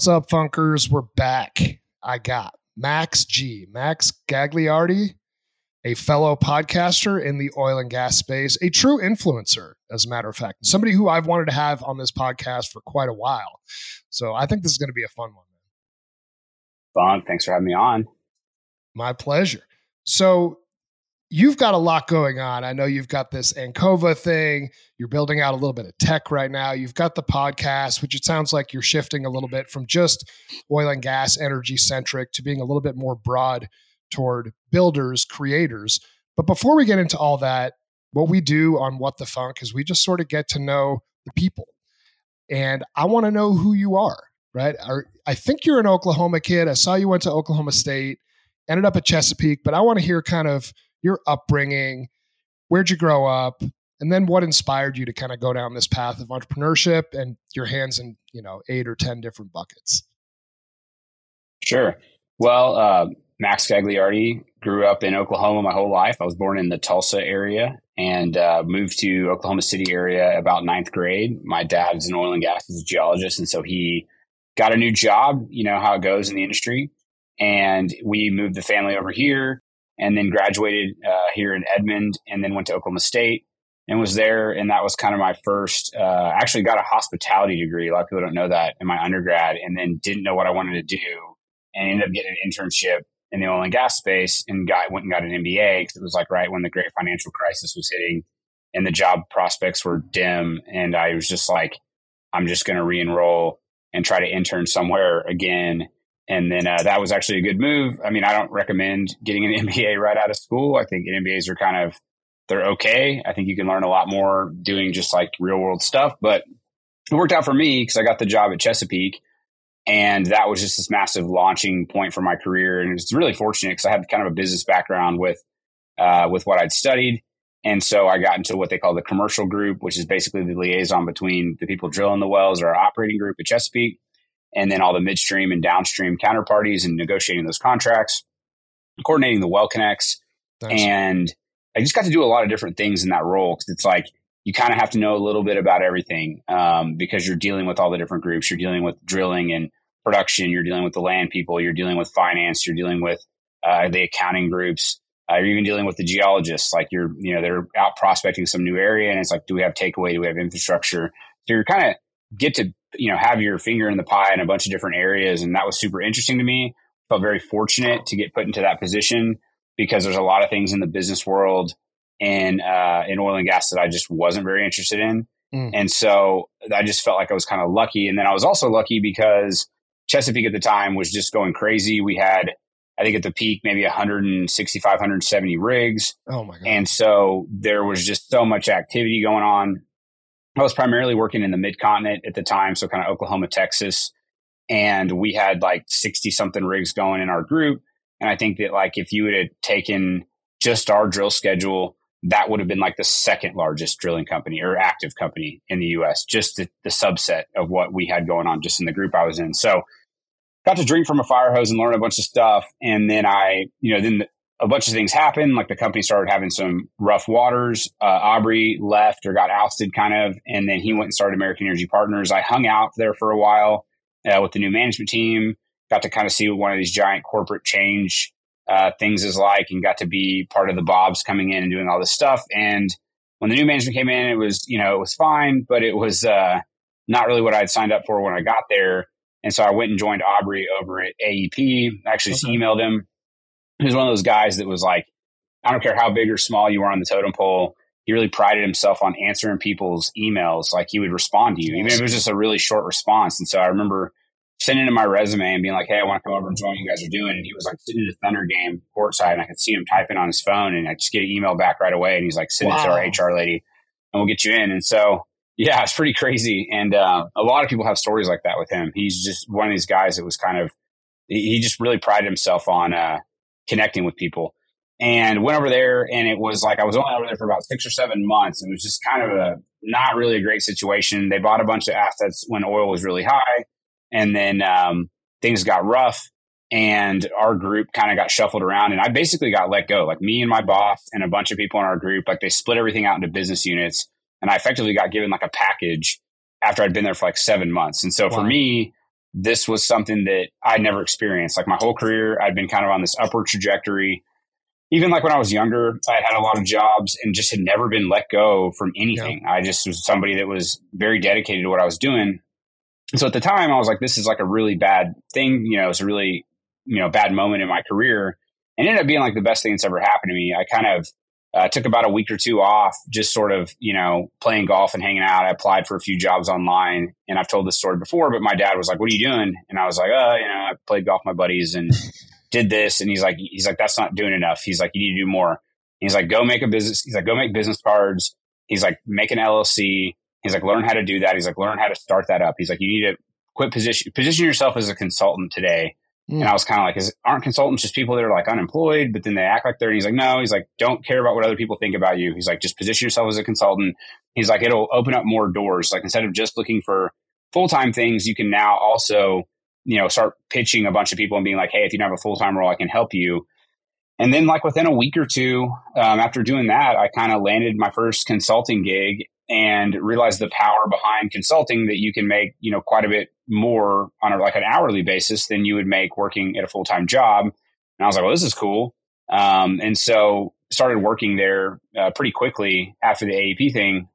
What's up, Funkers? We're back. I got Max G, Max Gagliardi, a fellow podcaster in the oil and gas space, a true influencer, as a matter of fact, somebody who I've wanted to have on this podcast for quite a while. So I think this is going to be a fun one. Fun. Thanks for having me on. My pleasure. So you've got a lot going on. I know you've got this Ancova thing. You're building out a little bit of tech right now. You've got the podcast, which it sounds like you're shifting a little bit from just oil and gas energy centric to being a little bit more broad toward builders, creators. But before we get into all that, what we do on What the Funk is we just sort of get to know the people. And I want to know who you are, right? I think you're an Oklahoma kid. I saw you went to Oklahoma State, ended up at Chesapeake, but I want to hear kind of your upbringing, where'd you grow up, and then what inspired you to kind of go down this path of entrepreneurship and your hands in you know eight or ten different buckets. Sure. Well, uh, Max Gagliardi grew up in Oklahoma my whole life. I was born in the Tulsa area and uh, moved to Oklahoma City area about ninth grade. My dad is an oil and gas, he's a geologist, and so he got a new job. You know how it goes in the industry, and we moved the family over here and then graduated uh, here in Edmond and then went to Oklahoma State and was there. And that was kind of my first, uh, actually got a hospitality degree. A lot of people don't know that in my undergrad and then didn't know what I wanted to do and ended up getting an internship in the oil and gas space and got, went and got an MBA because it was like right when the great financial crisis was hitting and the job prospects were dim. And I was just like, I'm just going to re-enroll and try to intern somewhere again and then uh, that was actually a good move. I mean, I don't recommend getting an MBA right out of school. I think MBAs are kind of they're okay. I think you can learn a lot more doing just like real world stuff. But it worked out for me because I got the job at Chesapeake, and that was just this massive launching point for my career. And it's really fortunate because I had kind of a business background with uh, with what I'd studied. And so I got into what they call the commercial group, which is basically the liaison between the people drilling the wells or our operating group at Chesapeake and then all the midstream and downstream counterparties and negotiating those contracts, coordinating the well connects. Nice. And I just got to do a lot of different things in that role because it's like you kind of have to know a little bit about everything um, because you're dealing with all the different groups. You're dealing with drilling and production. You're dealing with the land people. You're dealing with finance. You're dealing with uh, the accounting groups. Uh, you're even dealing with the geologists. Like you're, you know, they're out prospecting some new area, and it's like, do we have takeaway? Do we have infrastructure? So you're kind of get to you know have your finger in the pie in a bunch of different areas and that was super interesting to me felt very fortunate to get put into that position because there's a lot of things in the business world and uh, in oil and gas that I just wasn't very interested in. Mm. And so I just felt like I was kind of lucky. And then I was also lucky because Chesapeake at the time was just going crazy. We had, I think at the peak, maybe 165, 170 rigs. Oh my God. And so there was just so much activity going on. I was primarily working in the mid continent at the time, so kind of Oklahoma, Texas. And we had like 60 something rigs going in our group. And I think that like if you would have taken just our drill schedule, that would have been like the second largest drilling company or active company in the US, just the, the subset of what we had going on just in the group I was in. So got to drink from a fire hose and learn a bunch of stuff. And then I, you know, then the, a bunch of things happened. Like the company started having some rough waters. Uh, Aubrey left or got ousted, kind of, and then he went and started American Energy Partners. I hung out there for a while uh, with the new management team. Got to kind of see what one of these giant corporate change uh, things is like, and got to be part of the Bobs coming in and doing all this stuff. And when the new management came in, it was you know it was fine, but it was uh, not really what I had signed up for when I got there. And so I went and joined Aubrey over at AEP. I actually okay. emailed him he was one of those guys that was like, I don't care how big or small you were on the totem pole. He really prided himself on answering people's emails. Like he would respond to you, even if it was just a really short response. And so I remember sending him my resume and being like, Hey, I want to come over and join what you guys are doing. And he was like sitting at a Thunder game courtside and I could see him typing on his phone and I just get an email back right away. And he's like, send wow. it to our HR lady and we'll get you in. And so, yeah, it's pretty crazy. And uh, a lot of people have stories like that with him. He's just one of these guys that was kind of, he just really prided himself on, uh, connecting with people. And went over there, and it was like I was only over there for about six or seven months. And It was just kind of a not really a great situation. They bought a bunch of assets when oil was really high, and then um, things got rough, and our group kind of got shuffled around. And I basically got let go. Like me and my boss and a bunch of people in our group, like they split everything out into business units, and I effectively got given like a package after I'd been there for like seven months. And so wow. for me, this was something that I'd never experienced. Like my whole career, I'd been kind of on this upward trajectory. Even like when I was younger, I had had a lot of jobs and just had never been let go from anything. Yeah. I just was somebody that was very dedicated to what I was doing. So at the time, I was like, this is like a really bad thing. You know, it's a really, you know, bad moment in my career. And it ended up being like the best thing that's ever happened to me. I kind of uh, took about a week or two off, just sort of, you know, playing golf and hanging out. I applied for a few jobs online, and I've told this story before. But my dad was like, "What are you doing?" And I was like, "Oh, you know, I played golf with my buddies and did this." And he's like, "He's like, that's not doing enough." He's like, "You need to do more." he's like, "Go make a business." He's like, "Go make business cards." He's like, "Make an LLC." He's like, "Learn how to do that." He's like, "Learn how to start that up." He's like, "You need to quit position position yourself as a consultant today." Mm. And I was kind of like, is, aren't consultants just people that are like unemployed, but then they act like they're, and he's like, no, he's like, don't care about what other people think about you. He's like, just position yourself as a consultant. He's like, it'll open up more doors. Like instead of just looking for full-time things, you can now also, you know, start pitching a bunch of people and being like, Hey, if you don't have a full-time role, I can help you. And then like within a week or two, um, after doing that, I kind of landed my first consulting gig and realized the power behind consulting that you can make, you know, quite a bit more on a, like an hourly basis than you would make working at a full time job. And I was like, well, this is cool. Um, and so started working there uh, pretty quickly after the AEP thing.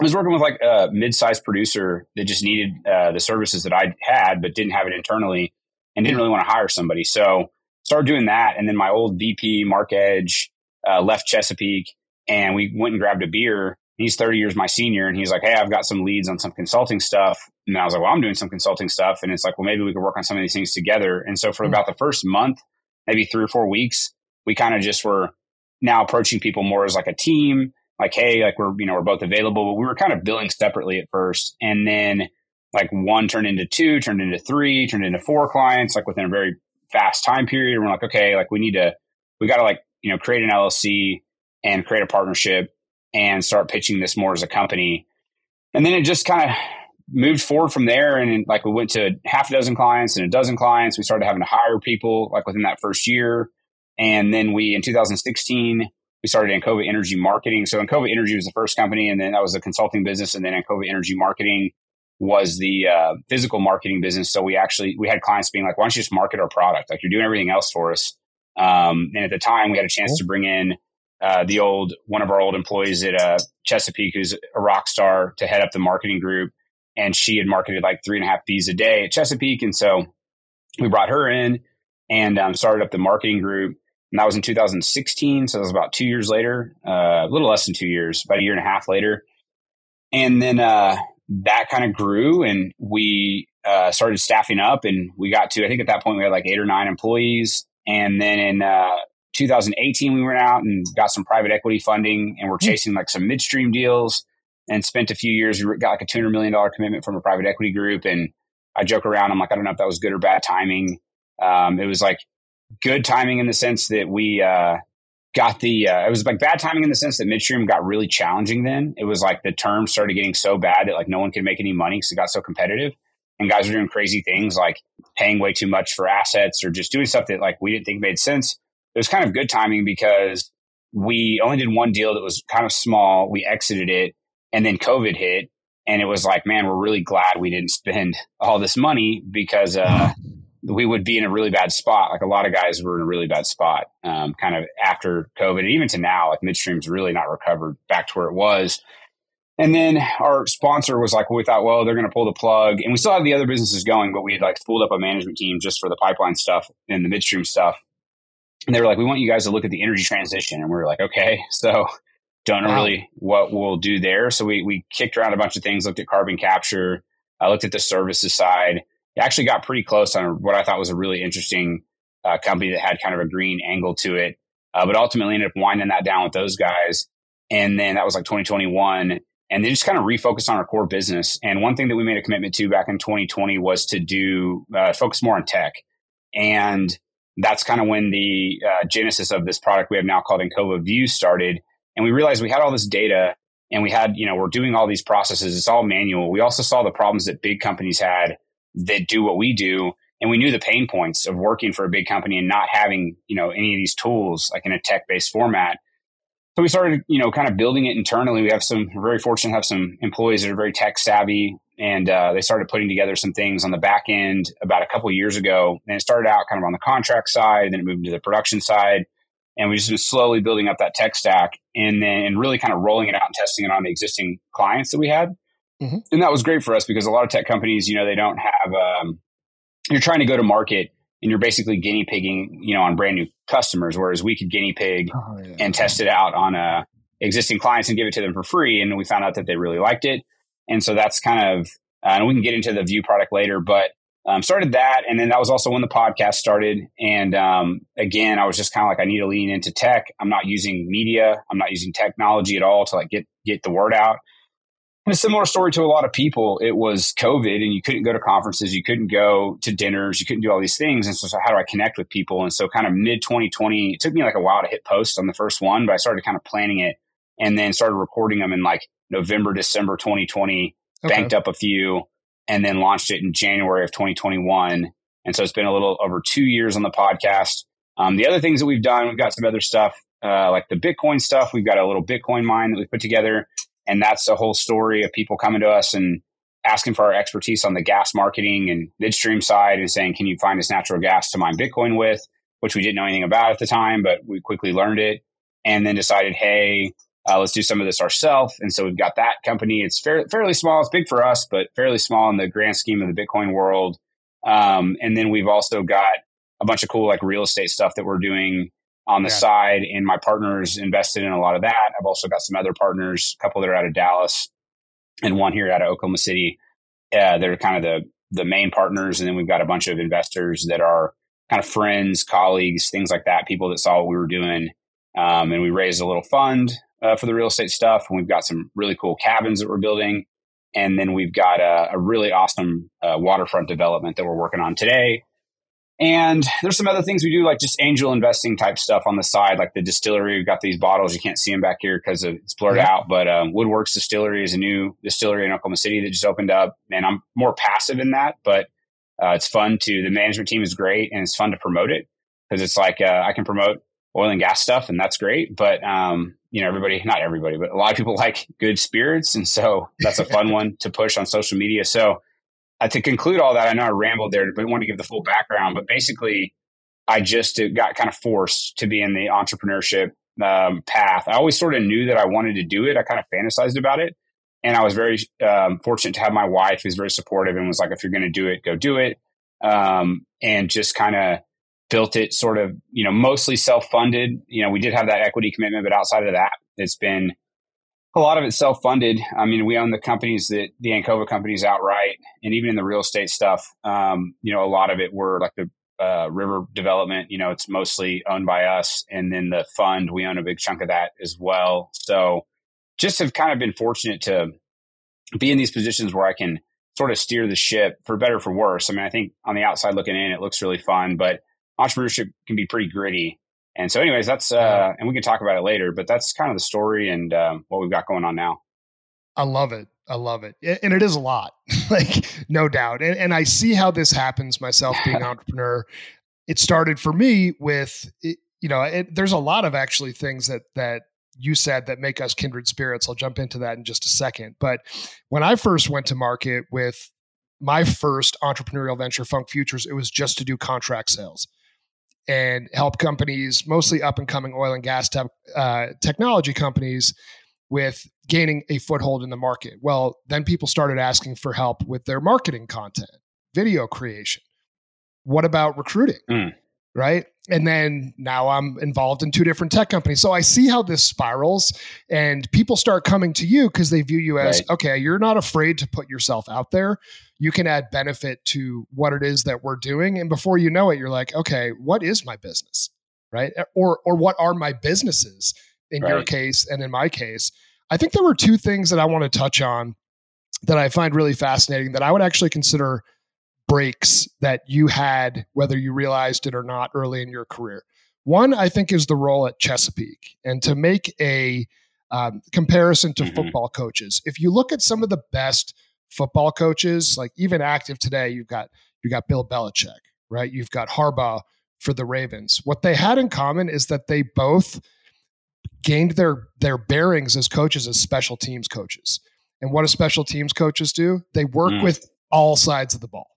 I was working with like a mid-sized producer that just needed uh, the services that I had, but didn't have it internally and didn't really want to hire somebody. So started doing that. And then my old VP, Mark Edge, uh, left Chesapeake and we went and grabbed a beer he's 30 years my senior and he's like, Hey, I've got some leads on some consulting stuff. And I was like, well, I'm doing some consulting stuff. And it's like, well, maybe we could work on some of these things together. And so for mm-hmm. about the first month, maybe three or four weeks, we kind of just were now approaching people more as like a team, like, Hey, like we're, you know, we're both available, but we were kind of billing separately at first. And then like one turned into two, turned into three, turned into four clients, like within a very fast time period. We're like, okay, like we need to, we got to like, you know, create an LLC and create a partnership and start pitching this more as a company. And then it just kind of moved forward from there. And like we went to half a dozen clients and a dozen clients. We started having to hire people like within that first year. And then we, in 2016, we started Ancova Energy Marketing. So Ancova Energy was the first company, and then that was a consulting business. And then Ancova Energy Marketing was the uh, physical marketing business. So we actually, we had clients being like, why don't you just market our product? Like you're doing everything else for us. Um, and at the time we had a chance to bring in uh, the old one of our old employees at uh, Chesapeake, who's a rock star, to head up the marketing group, and she had marketed like three and a half bees a day at Chesapeake, and so we brought her in and um, started up the marketing group. And that was in 2016, so that was about two years later, uh, a little less than two years, about a year and a half later. And then uh, that kind of grew, and we uh, started staffing up, and we got to I think at that point we had like eight or nine employees. And then in 2018, we went out and got some private equity funding and we're hmm. chasing like some midstream deals and spent a few years. We got like a $200 million commitment from a private equity group. And I joke around. I'm like, I don't know if that was good or bad timing. Um, it was like good timing in the sense that we, uh, got the, uh, it was like bad timing in the sense that midstream got really challenging then. It was like the terms started getting so bad that like no one could make any money because it got so competitive. And guys were doing crazy things like paying way too much for assets or just doing stuff that like we didn't think made sense it was kind of good timing because we only did one deal that was kind of small. We exited it and then COVID hit. And it was like, man, we're really glad we didn't spend all this money because uh, we would be in a really bad spot. Like a lot of guys were in a really bad spot um, kind of after COVID. And even to now, like midstream's really not recovered back to where it was. And then our sponsor was like, well, we thought, well, they're going to pull the plug. And we still have the other businesses going, but we had like spooled up a management team just for the pipeline stuff and the midstream stuff and they were like, we want you guys to look at the energy transition. And we were like, okay, so don't know wow. really what we'll do there. So we, we kicked around a bunch of things, looked at carbon capture, I looked at the services side. It actually got pretty close on what I thought was a really interesting uh, company that had kind of a green angle to it. Uh, but ultimately ended up winding that down with those guys. And then that was like 2021. And they just kind of refocused on our core business. And one thing that we made a commitment to back in 2020 was to do uh, focus more on tech. And that's kind of when the uh, genesis of this product we have now called Ancova View started. And we realized we had all this data and we had, you know, we're doing all these processes. It's all manual. We also saw the problems that big companies had that do what we do. And we knew the pain points of working for a big company and not having, you know, any of these tools like in a tech based format. so we started, you know, kind of building it internally. We have some very fortunate to have some employees that are very tech savvy, and uh, they started putting together some things on the back end about a couple years ago. And it started out kind of on the contract side, and then it moved to the production side, and we just been slowly building up that tech stack, and then and really kind of rolling it out and testing it on the existing clients that we had. Mm-hmm. And that was great for us because a lot of tech companies, you know, they don't have. Um, you're trying to go to market and you're basically guinea pigging, you know, on brand new customers. Whereas we could guinea pig oh, yeah. and test it out on uh, existing clients and give it to them for free, and we found out that they really liked it. And so that's kind of, uh, and we can get into the View product later, but um, started that, and then that was also when the podcast started. And um, again, I was just kind of like, I need to lean into tech. I'm not using media. I'm not using technology at all to like get get the word out And a similar story to a lot of people. It was COVID and you couldn't go to conferences, you couldn't go to dinners, you couldn't do all these things. And so, so how do I connect with people? And so kind of mid 2020, it took me like a while to hit post on the first one, but I started kind of planning it and then started recording them in like November, December 2020, okay. banked up a few and then launched it in January of 2021. And so it's been a little over two years on the podcast. Um, the other things that we've done, we've got some other stuff uh, like the Bitcoin stuff. We've got a little Bitcoin mine that we put together. And that's a whole story of people coming to us and asking for our expertise on the gas marketing and midstream side and saying, can you find us natural gas to mine Bitcoin with? Which we didn't know anything about at the time, but we quickly learned it and then decided, hey, uh, let's do some of this ourselves. And so we've got that company. It's fair, fairly small. It's big for us, but fairly small in the grand scheme of the Bitcoin world. Um, and then we've also got a bunch of cool like real estate stuff that we're doing on the yeah. side, and my partners invested in a lot of that. I've also got some other partners, a couple that are out of Dallas, and one here out of Oklahoma City. Uh, they're kind of the the main partners, and then we've got a bunch of investors that are kind of friends, colleagues, things like that. People that saw what we were doing, um, and we raised a little fund uh, for the real estate stuff. And we've got some really cool cabins that we're building, and then we've got a, a really awesome uh, waterfront development that we're working on today and there's some other things we do, like just angel investing type stuff on the side, like the distillery. We've got these bottles. You can't see them back here because it's blurred yeah. out. But um, Woodworks Distillery is a new distillery in Oklahoma City that just opened up. And I'm more passive in that, but uh, it's fun to. The management team is great, and it's fun to promote it because it's like uh, I can promote oil and gas stuff, and that's great. But um, you know, everybody, not everybody, but a lot of people like good spirits, and so that's a fun one to push on social media. So uh, to conclude all that, I know I rambled there, but I want to give the full background. But basically, I just uh, got kind of forced to be in the entrepreneurship um, path. I always sort of knew that I wanted to do it. I kind of fantasized about it. And I was very um, fortunate to have my wife who's very supportive and was like, if you're going to do it, go do it. Um, and just kind of built it sort of, you know, mostly self funded. You know, we did have that equity commitment, but outside of that, it's been a lot of it self funded. I mean, we own the companies that the Ancova companies outright, and even in the real estate stuff, um, you know, a lot of it were like the uh, river development. You know, it's mostly owned by us, and then the fund we own a big chunk of that as well. So, just have kind of been fortunate to be in these positions where I can sort of steer the ship for better for worse. I mean, I think on the outside looking in, it looks really fun, but entrepreneurship can be pretty gritty. And so, anyways, that's uh, and we can talk about it later, but that's kind of the story and um, what we've got going on now. I love it. I love it, and it is a lot, like no doubt. And, and I see how this happens myself, being an entrepreneur. It started for me with, you know, it, there's a lot of actually things that that you said that make us kindred spirits. I'll jump into that in just a second. But when I first went to market with my first entrepreneurial venture, Funk Futures, it was just to do contract sales and help companies, mostly up and coming oil and gas te- uh, technology companies, with gaining a foothold in the market. Well, then people started asking for help with their marketing content, video creation. What about recruiting? Mm. Right. And then now I'm involved in two different tech companies. So I see how this spirals and people start coming to you because they view you as, right. okay, you're not afraid to put yourself out there you can add benefit to what it is that we're doing and before you know it you're like okay what is my business right or or what are my businesses in right. your case and in my case i think there were two things that i want to touch on that i find really fascinating that i would actually consider breaks that you had whether you realized it or not early in your career one i think is the role at chesapeake and to make a um, comparison to mm-hmm. football coaches if you look at some of the best football coaches, like even active today, you've got you got Bill Belichick, right? You've got Harbaugh for the Ravens. What they had in common is that they both gained their their bearings as coaches as special teams coaches. And what do special teams coaches do? They work mm. with all sides of the ball.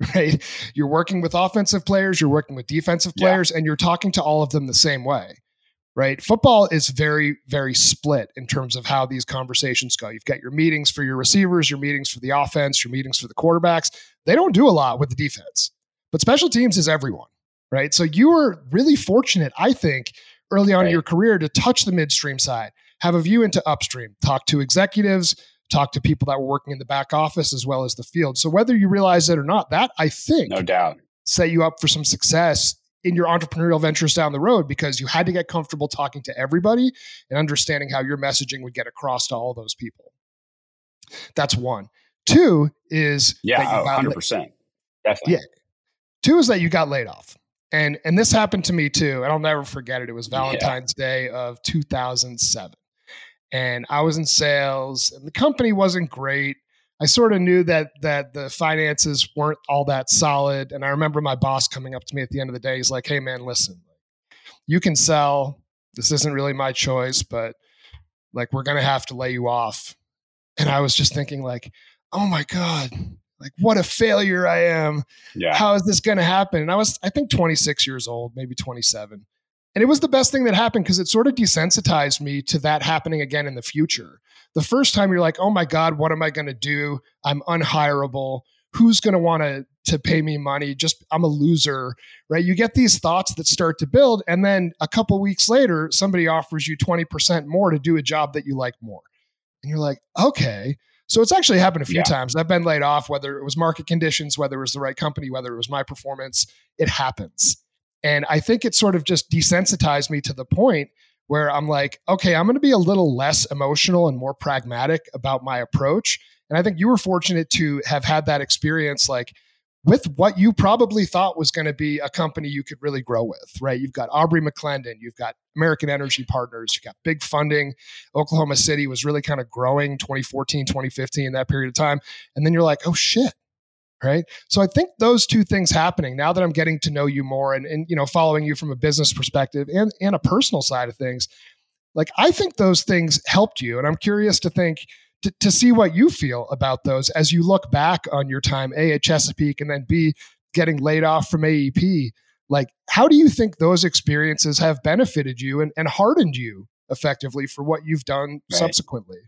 Right? You're working with offensive players, you're working with defensive players, yeah. and you're talking to all of them the same way. Right? Football is very, very split in terms of how these conversations go. You've got your meetings for your receivers, your meetings for the offense, your meetings for the quarterbacks. They don't do a lot with the defense, but special teams is everyone. Right? So you were really fortunate, I think, early on right. in your career to touch the midstream side, have a view into upstream, talk to executives, talk to people that were working in the back office as well as the field. So whether you realize it or not, that I think no doubt set you up for some success in your entrepreneurial ventures down the road because you had to get comfortable talking to everybody and understanding how your messaging would get across to all those people. That's one. Two is yeah, oh, hundred percent, definitely. Yeah. Two is that you got laid off and and this happened to me too and i'll never forget it it was valentine's yeah. day of 2007 and i was in sales and the company wasn't great i sort of knew that that the finances weren't all that solid and i remember my boss coming up to me at the end of the day he's like hey man listen you can sell this isn't really my choice but like we're gonna have to lay you off and i was just thinking like oh my god like what a failure I am. Yeah. How is this going to happen? And I was, I think 26 years old, maybe 27. And it was the best thing that happened because it sort of desensitized me to that happening again in the future. The first time you're like, oh my God, what am I going to do? I'm unhireable. Who's going to want to to pay me money? Just I'm a loser, right? You get these thoughts that start to build, and then a couple weeks later, somebody offers you 20% more to do a job that you like more. And you're like, okay, so it's actually happened a few yeah. times. I've been laid off, whether it was market conditions, whether it was the right company, whether it was my performance. It happens. And I think it sort of just desensitized me to the point where I'm like, okay, I'm going to be a little less emotional and more pragmatic about my approach. And I think you were fortunate to have had that experience like with what you probably thought was going to be a company you could really grow with, right? You've got Aubrey McClendon, you've got American Energy Partners, you've got big funding. Oklahoma City was really kind of growing 2014, 2015, that period of time. And then you're like, oh shit. Right. So I think those two things happening now that I'm getting to know you more and, and you know, following you from a business perspective and, and a personal side of things, like I think those things helped you. And I'm curious to think, to, to see what you feel about those as you look back on your time, A, at Chesapeake, and then B, getting laid off from AEP. Like, how do you think those experiences have benefited you and, and hardened you effectively for what you've done right. subsequently?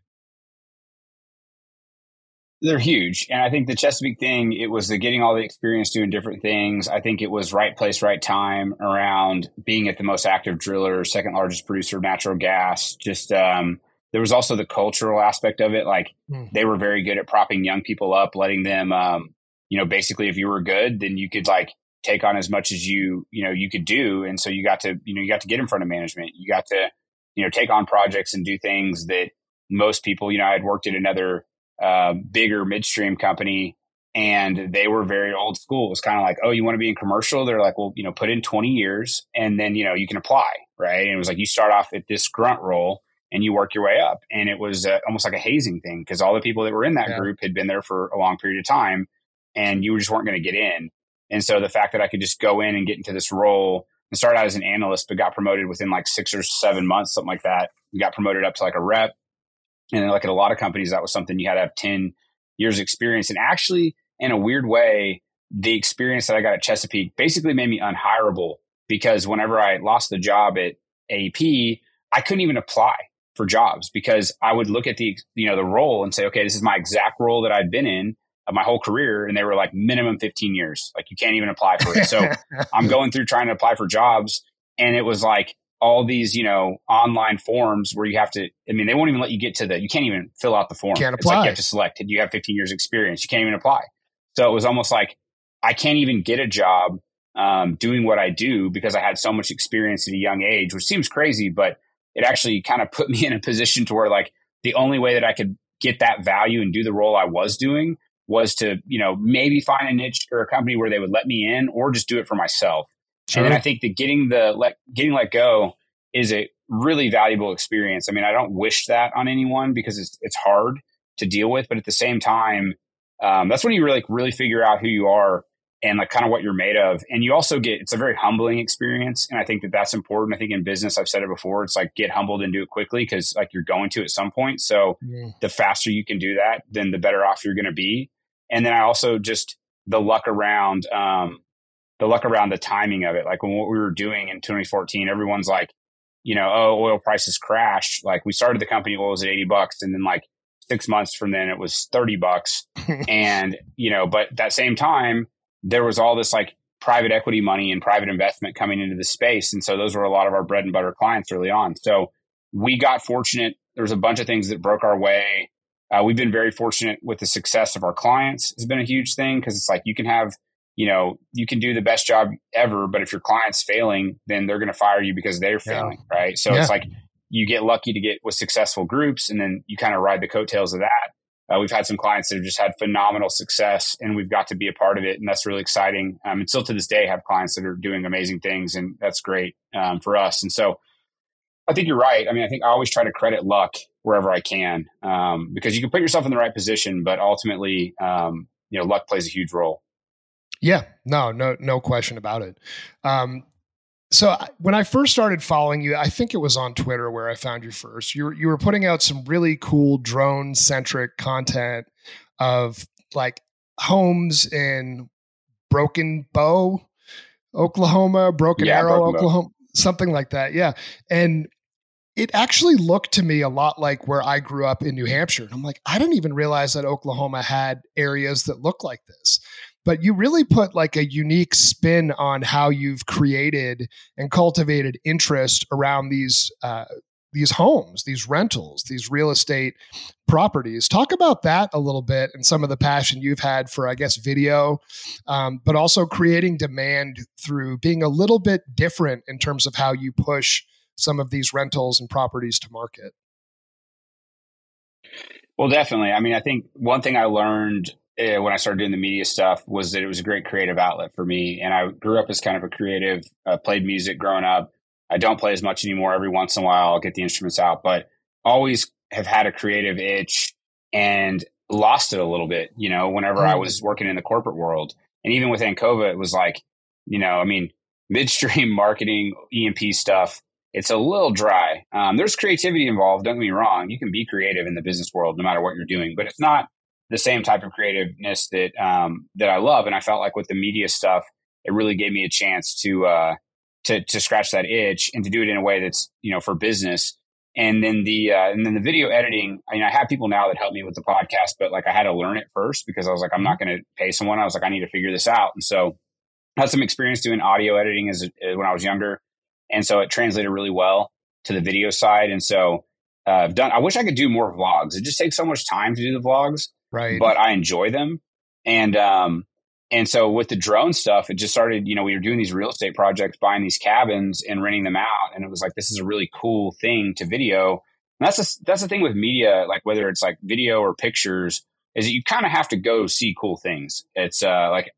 They're huge. And I think the Chesapeake thing, it was the getting all the experience doing different things. I think it was right place, right time around being at the most active driller, second largest producer of natural gas. Just, um, there was also the cultural aspect of it. Like mm. they were very good at propping young people up, letting them, um, you know, basically if you were good, then you could like take on as much as you, you know, you could do. And so you got to, you know, you got to get in front of management. You got to, you know, take on projects and do things that most people, you know, I had worked at another uh, bigger midstream company and they were very old school. It was kind of like, oh, you want to be in commercial? They're like, well, you know, put in 20 years and then, you know, you can apply. Right. And it was like, you start off at this grunt role and you work your way up. And it was uh, almost like a hazing thing because all the people that were in that yeah. group had been there for a long period of time and you just weren't going to get in. And so the fact that I could just go in and get into this role and start out as an analyst, but got promoted within like six or seven months, something like that, got promoted up to like a rep. And like at a lot of companies, that was something you had to have 10 years experience. And actually, in a weird way, the experience that I got at Chesapeake basically made me unhireable because whenever I lost the job at AP, I couldn't even apply for jobs because I would look at the you know the role and say, okay, this is my exact role that I'd been in of my whole career, and they were like minimum 15 years. Like you can't even apply for it. So I'm going through trying to apply for jobs, and it was like all these you know online forms where you have to. I mean, they won't even let you get to the. You can't even fill out the form. Can't apply. Like you have to select. Do you have 15 years experience? You can't even apply. So it was almost like I can't even get a job um, doing what I do because I had so much experience at a young age, which seems crazy, but it actually kind of put me in a position to where like the only way that I could get that value and do the role I was doing was to, you know, maybe find a niche or a company where they would let me in or just do it for myself. Sure. And then I think that getting the let getting let go is a really valuable experience. I mean, I don't wish that on anyone because it's it's hard to deal with, but at the same time, um, that's when you really like, really figure out who you are and like kind of what you're made of. And you also get, it's a very humbling experience. And I think that that's important. I think in business, I've said it before, it's like get humbled and do it quickly because like you're going to at some point. So the faster you can do that, then the better off you're going to be. And then I also just the luck around, um, the luck around the timing of it. Like when what we were doing in 2014, everyone's like, you know, oh, oil prices crashed. Like we started the company, oil was at 80 bucks. And then like six months from then it was 30 bucks. and, you know, but that same time, there was all this like private equity money and private investment coming into the space. And so those were a lot of our bread and butter clients early on. So we got fortunate. There was a bunch of things that broke our way. Uh, we've been very fortunate with the success of our clients has been a huge thing because it's like you can have, you know, you can do the best job ever, but if your client's failing, then they're going to fire you because they're failing, yeah. right? So yeah. it's like you get lucky to get with successful groups and then you kind of ride the coattails of that. Uh, we've had some clients that have just had phenomenal success, and we've got to be a part of it, and that's really exciting. Um, and still to this day, have clients that are doing amazing things, and that's great um, for us. And so, I think you're right. I mean, I think I always try to credit luck wherever I can um, because you can put yourself in the right position, but ultimately, um, you know, luck plays a huge role. Yeah, no, no, no question about it. Um, so when I first started following you, I think it was on Twitter where I found you first. You were, you were putting out some really cool drone centric content of like homes in Broken Bow, Oklahoma, Broken yeah, Arrow, Broken Oklahoma, Bow. something like that. Yeah. And it actually looked to me a lot like where I grew up in New Hampshire. And I'm like, I didn't even realize that Oklahoma had areas that look like this but you really put like a unique spin on how you've created and cultivated interest around these uh, these homes, these rentals, these real estate properties. Talk about that a little bit and some of the passion you've had for, I guess, video, um, but also creating demand through being a little bit different in terms of how you push some of these rentals and properties to market. Well, definitely. I mean, I think one thing I learned when I started doing the media stuff was that it was a great creative outlet for me. And I grew up as kind of a creative, uh, played music growing up. I don't play as much anymore. Every once in a while, I'll get the instruments out, but always have had a creative itch and lost it a little bit, you know, whenever mm. I was working in the corporate world. And even with Ancova, it was like, you know, I mean, midstream marketing, E&P stuff, it's a little dry. Um, there's creativity involved. Don't get me wrong. You can be creative in the business world no matter what you're doing, but it's not the same type of creativeness that um, that I love. And I felt like with the media stuff, it really gave me a chance to uh, to to scratch that itch and to do it in a way that's you know for business. And then the uh, and then the video editing. I mean, I have people now that help me with the podcast, but like I had to learn it first because I was like, I'm not going to pay someone. I was like, I need to figure this out. And so I had some experience doing audio editing as, as when I was younger, and so it translated really well to the video side. And so uh, I've done. I wish I could do more vlogs. It just takes so much time to do the vlogs right? But I enjoy them, and um, and so with the drone stuff, it just started. You know, we were doing these real estate projects, buying these cabins and renting them out, and it was like this is a really cool thing to video. And that's a, that's the thing with media, like whether it's like video or pictures, is that you kind of have to go see cool things. It's uh, like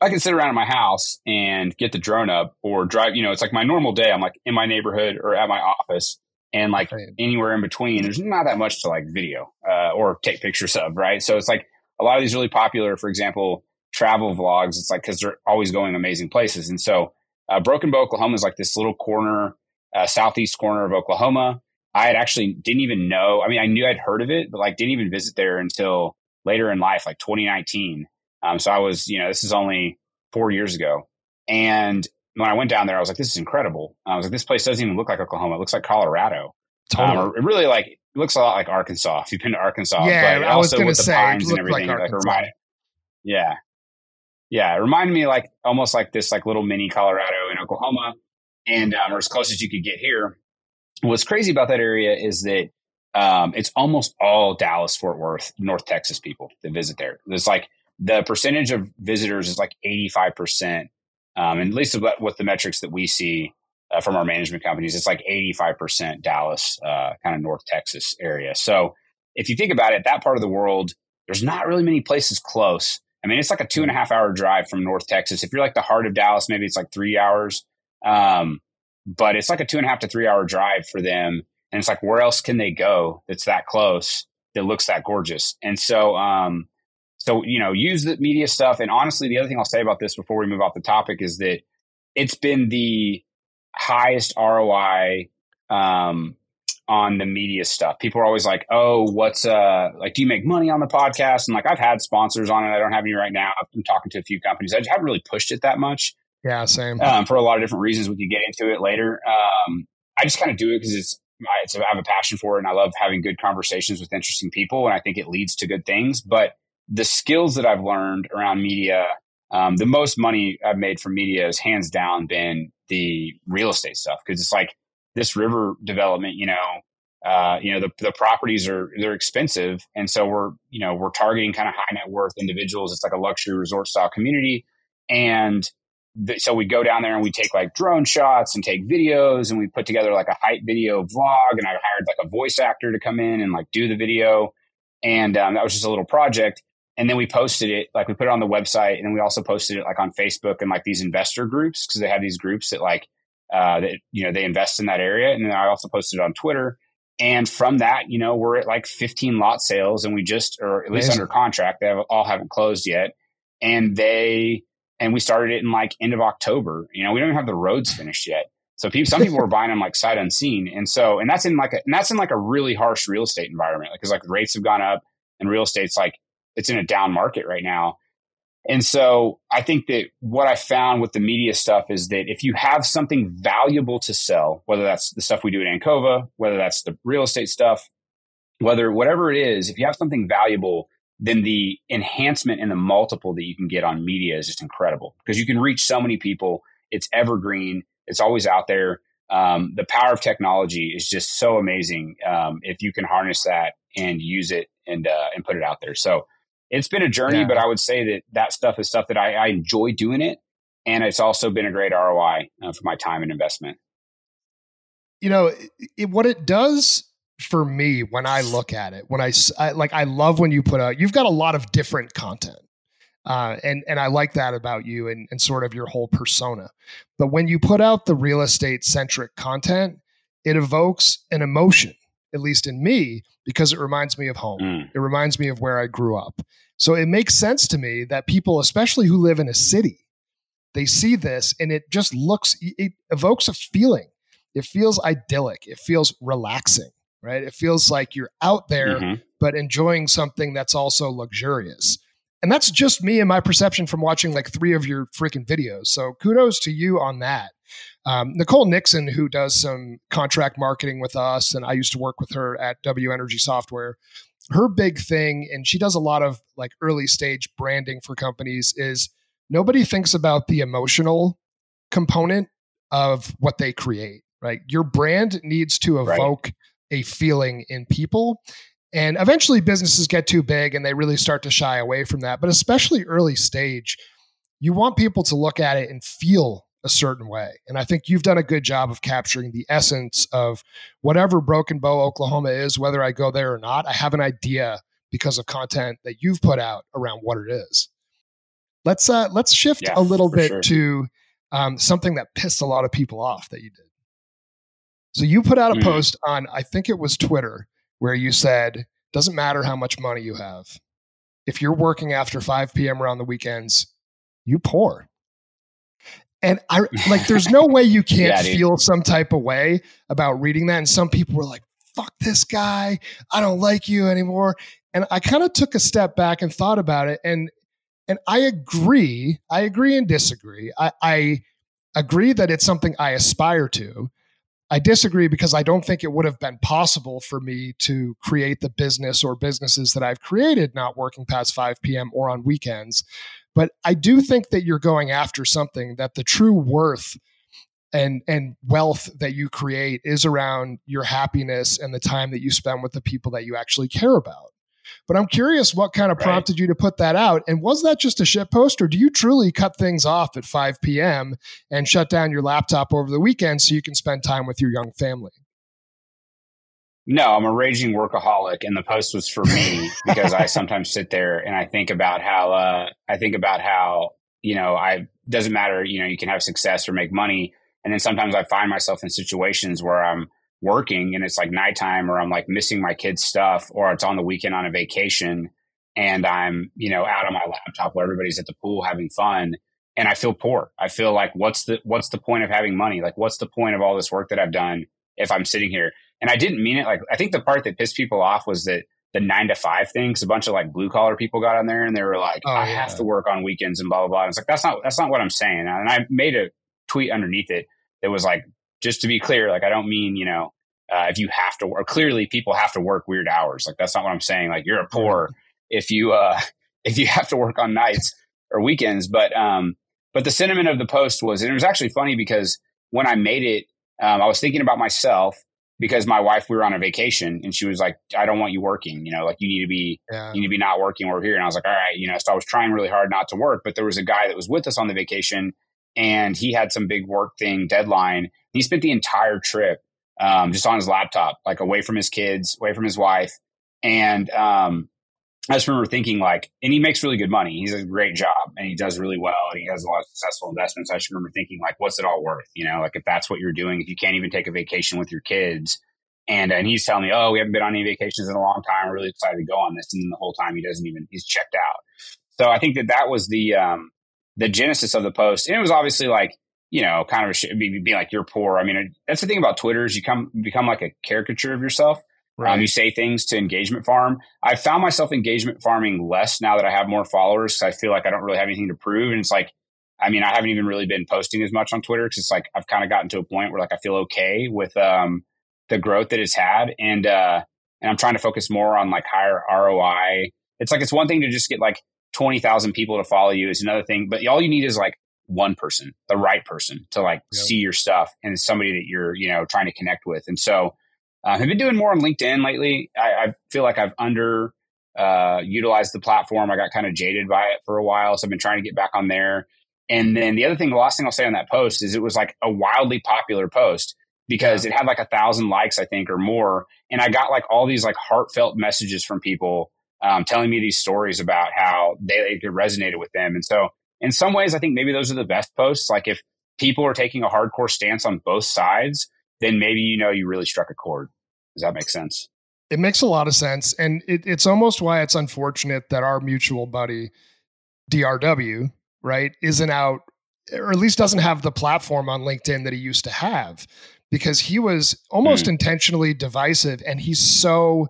I can sit around in my house and get the drone up or drive, you know, it's like my normal day. I'm like in my neighborhood or at my office and like right. anywhere in between, there's not that much to like video uh, or take pictures of, right? So it's like a lot of these really popular, for example, travel vlogs. It's like because they're always going amazing places, and so uh, Broken Bow, Oklahoma is like this little corner, uh, southeast corner of Oklahoma. I had actually didn't even know. I mean, I knew I'd heard of it, but like didn't even visit there until later in life, like 2019. Um, so I was, you know, this is only four years ago, and when I went down there, I was like, this is incredible. I was like, this place doesn't even look like Oklahoma. It looks like Colorado. Totally. Um, it really like, it looks a lot like Arkansas if you've been to Arkansas. Yeah, but I was going to say, pines and everything, like, like reminded, yeah. Yeah. It reminded me like almost like this like little mini Colorado in Oklahoma and, um, or as close as you could get here. What's crazy about that area is that, um, it's almost all Dallas, Fort Worth, North Texas people that visit there. It's like the percentage of visitors is like 85% um, and at least with the metrics that we see uh, from our management companies, it's like 85% Dallas, uh, kind of North Texas area. So if you think about it, that part of the world, there's not really many places close. I mean, it's like a two and a half hour drive from North Texas. If you're like the heart of Dallas, maybe it's like three hours. Um, but it's like a two and a half to three hour drive for them. And it's like, where else can they go that's that close that looks that gorgeous? And so, um, so, you know, use the media stuff. And honestly, the other thing I'll say about this before we move off the topic is that it's been the highest ROI um, on the media stuff. People are always like, "Oh, what's uh like? Do you make money on the podcast?" And like, I've had sponsors on it. I don't have any right now. I'm talking to a few companies. I just haven't really pushed it that much. Yeah, same. Um, for a lot of different reasons. We could get into it later. Um, I just kind of do it because it's, it's I have a passion for it, and I love having good conversations with interesting people, and I think it leads to good things. But the skills that I've learned around media, um, the most money I've made from media has hands down been the real estate stuff because it's like this river development, you know, uh, you know, the, the properties are, they're expensive. And so we're, you know, we're targeting kind of high net worth individuals. It's like a luxury resort style community. And th- so we go down there and we take like drone shots and take videos and we put together like a hype video vlog. And I hired like a voice actor to come in and like do the video. And um, that was just a little project. And then we posted it, like we put it on the website and then we also posted it like on Facebook and like these investor groups because they have these groups that like, uh, that, you know, they invest in that area. And then I also posted it on Twitter. And from that, you know, we're at like 15 lot sales and we just, or at least Amazing. under contract, they have, all haven't closed yet. And they, and we started it in like end of October. You know, we don't even have the roads finished yet. So people, some people were buying them like sight unseen. And so, and that's in like a, and that's in like a really harsh real estate environment because like rates have gone up and real estate's like, it's in a down market right now. And so I think that what I found with the media stuff is that if you have something valuable to sell, whether that's the stuff we do at Ancova, whether that's the real estate stuff, whether whatever it is, if you have something valuable, then the enhancement and the multiple that you can get on media is just incredible because you can reach so many people. It's evergreen. It's always out there. Um, the power of technology is just so amazing um, if you can harness that and use it and uh, and put it out there. So it's been a journey, yeah. but I would say that that stuff is stuff that I, I enjoy doing it. And it's also been a great ROI uh, for my time and investment. You know, it, what it does for me when I look at it, when I, I, like, I love when you put out, you've got a lot of different content. Uh, and and I like that about you and, and sort of your whole persona. But when you put out the real estate centric content, it evokes an emotion, at least in me, because it reminds me of home. Mm. It reminds me of where I grew up. So it makes sense to me that people, especially who live in a city, they see this and it just looks, it evokes a feeling. It feels idyllic. It feels relaxing, right? It feels like you're out there, mm-hmm. but enjoying something that's also luxurious. And that's just me and my perception from watching like three of your freaking videos. So kudos to you on that. Um, Nicole Nixon, who does some contract marketing with us, and I used to work with her at W Energy Software. Her big thing, and she does a lot of like early stage branding for companies, is nobody thinks about the emotional component of what they create, right? Your brand needs to evoke right. a feeling in people. And eventually businesses get too big and they really start to shy away from that. But especially early stage, you want people to look at it and feel a certain way. And I think you've done a good job of capturing the essence of whatever Broken Bow, Oklahoma is, whether I go there or not. I have an idea because of content that you've put out around what it is. Let's uh, let's shift yeah, a little bit sure. to um, something that pissed a lot of people off that you did. So you put out a mm. post on I think it was Twitter where you said doesn't matter how much money you have. If you're working after 5 p.m. around the weekends, you poor. And I like, there's no way you can't yeah, feel some type of way about reading that. And some people were like, fuck this guy. I don't like you anymore. And I kind of took a step back and thought about it. And, and I agree. I agree and disagree. I, I agree that it's something I aspire to. I disagree because I don't think it would have been possible for me to create the business or businesses that I've created not working past 5 p.m. or on weekends. But I do think that you're going after something that the true worth and and wealth that you create is around your happiness and the time that you spend with the people that you actually care about. But I'm curious what kind of right. prompted you to put that out. And was that just a shit post, or do you truly cut things off at 5 p.m. and shut down your laptop over the weekend so you can spend time with your young family? No, I'm a raging workaholic, and the post was for me because I sometimes sit there and I think about how uh, I think about how you know I doesn't matter you know you can have success or make money, and then sometimes I find myself in situations where I'm working and it's like nighttime or I'm like missing my kids' stuff or it's on the weekend on a vacation and I'm, you know, out on my laptop where everybody's at the pool having fun and I feel poor. I feel like what's the what's the point of having money? Like what's the point of all this work that I've done if I'm sitting here? And I didn't mean it like I think the part that pissed people off was that the nine to five thing. Cause a bunch of like blue collar people got on there and they were like, oh, I yeah. have to work on weekends and blah, blah, blah. And it's like, that's not, that's not what I'm saying. And I made a tweet underneath it that was like, just to be clear, like, I don't mean, you know, uh, if you have to work, clearly people have to work weird hours. Like, that's not what I'm saying. Like, you're a poor if you, uh, if you have to work on nights or weekends. But, um, but the sentiment of the post was, and it was actually funny because when I made it, um, I was thinking about myself because my wife we were on a vacation and she was like i don't want you working you know like you need to be yeah. you need to be not working we're here. And i was like all right you know so i was trying really hard not to work but there was a guy that was with us on the vacation and he had some big work thing deadline. He spent the entire trip um, just on his laptop like away from his kids away from his wife. And um, I just remember thinking like, and he makes really good money. He's a great job and he does really well and he has a lot of successful investments. I just remember thinking like, what's it all worth? You know, like if that's what you're doing, if you can't even take a vacation with your kids and, and he's telling me, oh, we haven't been on any vacations in a long time. We're really excited to go on this. And the whole time he doesn't even, he's checked out. So I think that that was the, um, the genesis of the post. And it was obviously like, you know, kind of a sh- be, be like, you're poor. I mean, that's the thing about Twitter is you come, become like a caricature of yourself. Um, right. Um, you say things to engagement farm. I found myself engagement farming less now that I have more followers. I feel like I don't really have anything to prove. And it's like, I mean, I haven't even really been posting as much on Twitter because it's like I've kind of gotten to a point where like I feel okay with um, the growth that it's had, and uh, and I'm trying to focus more on like higher ROI. It's like it's one thing to just get like twenty thousand people to follow you. It's another thing, but all you need is like one person, the right person to like yep. see your stuff, and somebody that you're you know trying to connect with. And so uh, I've been doing more on LinkedIn lately. I, I feel like I've under uh, utilized the platform. I got kind of jaded by it for a while, so I've been trying to get back on there. And then the other thing, the last thing I'll say on that post is it was like a wildly popular post because it had like a thousand likes, I think, or more. And I got like all these like heartfelt messages from people um, telling me these stories about how they it resonated with them. And so, in some ways, I think maybe those are the best posts. Like if people are taking a hardcore stance on both sides, then maybe you know you really struck a chord. Does that make sense? It makes a lot of sense. And it, it's almost why it's unfortunate that our mutual buddy, DRW, right, isn't out, or at least doesn't have the platform on LinkedIn that he used to have because he was almost mm. intentionally divisive and he's so,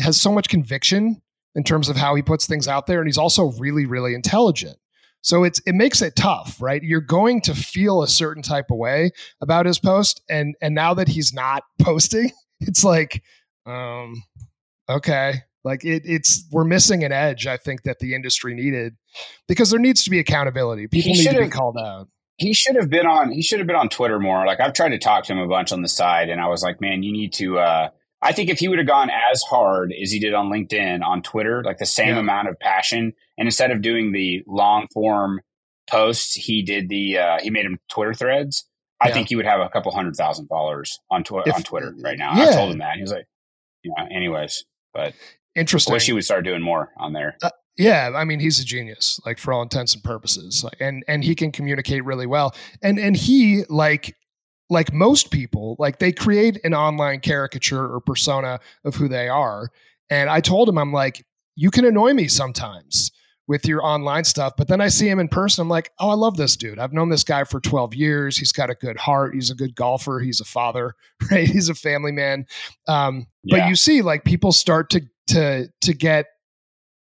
has so much conviction in terms of how he puts things out there. And he's also really, really intelligent. So it's it makes it tough, right? You're going to feel a certain type of way about his post, and and now that he's not posting, it's like, um, okay, like it, it's we're missing an edge. I think that the industry needed because there needs to be accountability. People need to be called out. He should have been on. He should have been on Twitter more. Like I've tried to talk to him a bunch on the side, and I was like, man, you need to. uh I think if he would have gone as hard as he did on LinkedIn, on Twitter, like the same yeah. amount of passion, and instead of doing the long form posts, he did the uh, he made him Twitter threads. I yeah. think he would have a couple hundred thousand followers on tw- if, on Twitter right now. Yeah. I told him that. He was like, you know, anyways, but interesting. I wish he would start doing more on there. Uh, yeah, I mean, he's a genius, like for all intents and purposes, like, and and he can communicate really well. And and he like like most people, like they create an online caricature or persona of who they are. And I told him, I'm like, you can annoy me sometimes with your online stuff. But then I see him in person. I'm like, oh, I love this dude. I've known this guy for 12 years. He's got a good heart. He's a good golfer. He's a father, right? He's a family man. Um, yeah. But you see, like people start to to to get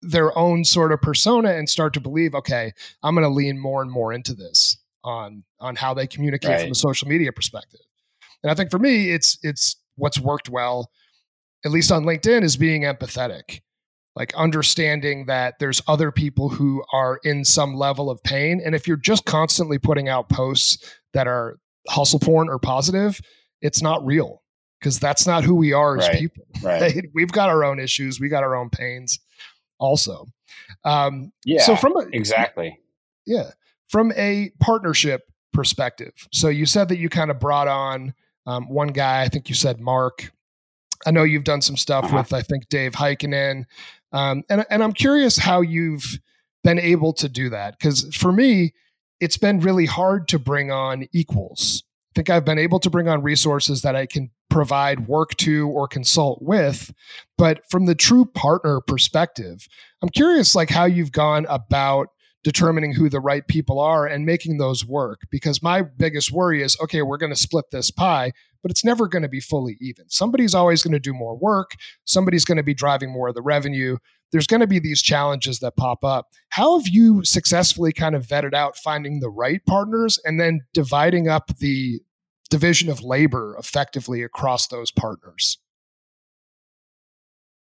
their own sort of persona and start to believe, okay, I'm going to lean more and more into this on on how they communicate right. from a social media perspective. And I think for me, it's it's what's worked well, at least on LinkedIn, is being empathetic, like understanding that there's other people who are in some level of pain. And if you're just constantly putting out posts that are hustle porn or positive, it's not real because that's not who we are as right. people. Right. We've got our own issues, we got our own pains also. Um, yeah. So from a, exactly. Yeah from a partnership perspective. So you said that you kind of brought on um, one guy. I think you said Mark. I know you've done some stuff uh-huh. with I think Dave Heikkinen, um, and and I'm curious how you've been able to do that because for me, it's been really hard to bring on equals. I think I've been able to bring on resources that I can provide work to or consult with. But from the true partner perspective, I'm curious like how you've gone about determining who the right people are and making those work. Because my biggest worry is okay we're going to split this pie but it's never going to be fully even. Somebody's always going to do more work. Somebody's going to be driving more of the revenue. There's going to be these challenges that pop up. How have you successfully kind of vetted out finding the right partners and then dividing up the division of labor effectively across those partners?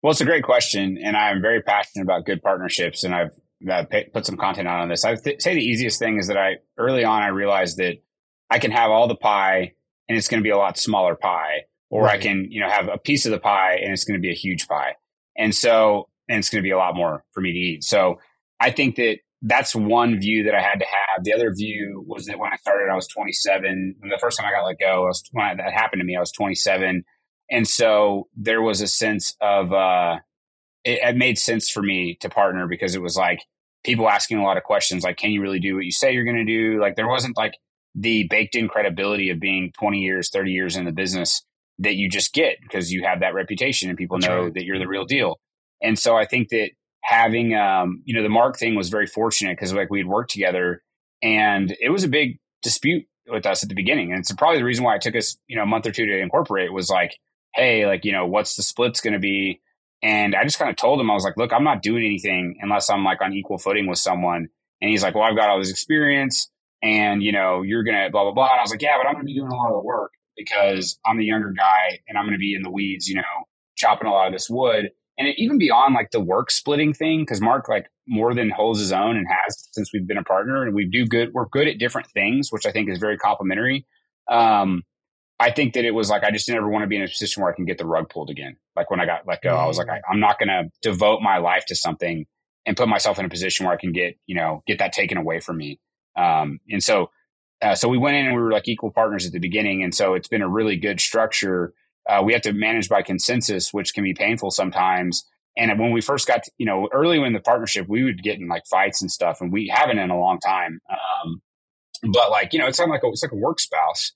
Well, it's a great question, and I'm very passionate about good partnerships, and I've uh, put some content out on this. I th- say the easiest thing is that I early on I realized that I can have all the pie and it's going to be a lot smaller pie, or right. I can you know have a piece of the pie and it's going to be a huge pie, and so and it's going to be a lot more for me to eat. So I think that that's one view that I had to have. The other view was that when I started, I was 27. When the first time I got let go, I was, when I, that happened to me, I was 27, and so there was a sense of uh, it, it made sense for me to partner because it was like people asking a lot of questions like, can you really do what you say you're going to do? Like there wasn't like the baked in credibility of being 20 years, 30 years in the business that you just get because you have that reputation and people That's know right. that you're the real deal. And so I think that having, um, you know, the Mark thing was very fortunate because like we had worked together and it was a big dispute with us at the beginning. And it's probably the reason why it took us, you know, a month or two to incorporate was like, Hey, like, you know, what's the splits going to be? And I just kind of told him, I was like, look, I'm not doing anything unless I'm like on equal footing with someone. And he's like, well, I've got all this experience and, you know, you're going to blah, blah, blah. And I was like, yeah, but I'm going to be doing a lot of the work because I'm the younger guy and I'm going to be in the weeds, you know, chopping a lot of this wood. And it, even beyond like the work splitting thing, because Mark like more than holds his own and has since we've been a partner and we do good, we're good at different things, which I think is very complimentary. Um, I think that it was like I just never want to be in a position where I can get the rug pulled again. Like when I got let go, mm. I was like, I, am not going to devote my life to something and put myself in a position where I can get you know get that taken away from me. Um, and so, uh, so we went in and we were like equal partners at the beginning, and so it's been a really good structure. Uh, we have to manage by consensus, which can be painful sometimes. And when we first got, to, you know, early in the partnership, we would get in like fights and stuff, and we haven't in a long time. Um, but like, you know, it's like a, it's like a work spouse.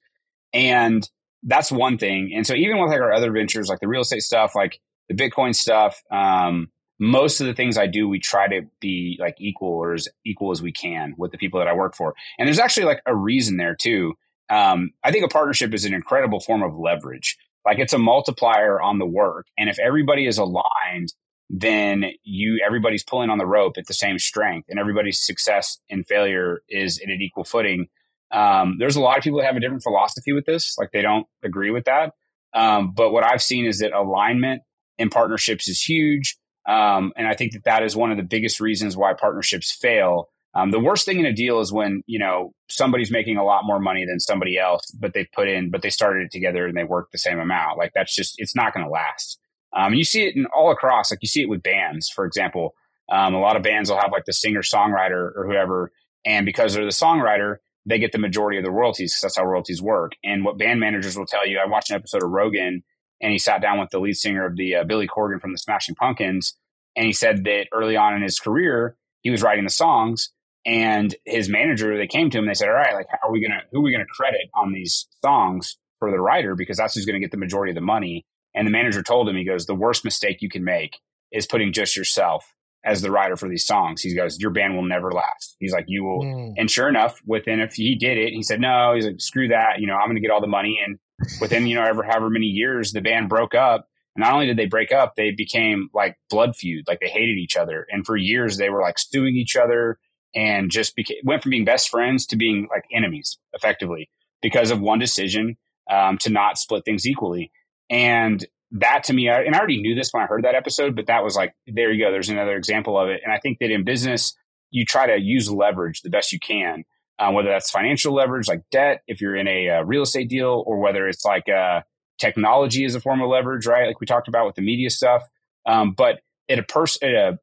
And that's one thing. And so even with like our other ventures, like the real estate stuff, like the Bitcoin stuff, um, most of the things I do, we try to be like equal or as equal as we can with the people that I work for. And there's actually like a reason there too. Um, I think a partnership is an incredible form of leverage. Like it's a multiplier on the work. And if everybody is aligned, then you everybody's pulling on the rope at the same strength and everybody's success and failure is at an equal footing um, there's a lot of people that have a different philosophy with this, like they don't agree with that. Um, but what I've seen is that alignment in partnerships is huge. Um, and I think that that is one of the biggest reasons why partnerships fail. Um, the worst thing in a deal is when, you know, somebody's making a lot more money than somebody else, but they put in, but they started it together and they work the same amount. Like that's just, it's not going to last. Um, you see it in all across, like you see it with bands, for example. Um, a lot of bands will have like the singer songwriter or whoever. And because they're the songwriter, they get the majority of the royalties because that's how royalties work. And what band managers will tell you, I watched an episode of Rogan and he sat down with the lead singer of the uh, Billy Corgan from the Smashing Pumpkins. And he said that early on in his career, he was writing the songs and his manager, they came to him and they said, all right, like, how are we going to, who are we going to credit on these songs for the writer? Because that's who's going to get the majority of the money. And the manager told him, he goes, the worst mistake you can make is putting just yourself as the writer for these songs. He goes, Your band will never last. He's like, You will. Mm. And sure enough, within if he did it, he said, No, he's like, Screw that. You know, I'm going to get all the money. And within, you know, ever, however many years, the band broke up. And not only did they break up, they became like blood feud. Like they hated each other. And for years, they were like suing each other and just became, went from being best friends to being like enemies effectively because of one decision um, to not split things equally. And that to me, and I already knew this when I heard that episode, but that was like, there you go. There's another example of it. And I think that in business, you try to use leverage the best you can, um, whether that's financial leverage like debt, if you're in a uh, real estate deal, or whether it's like uh, technology as a form of leverage, right? Like we talked about with the media stuff. Um, but at a person, at a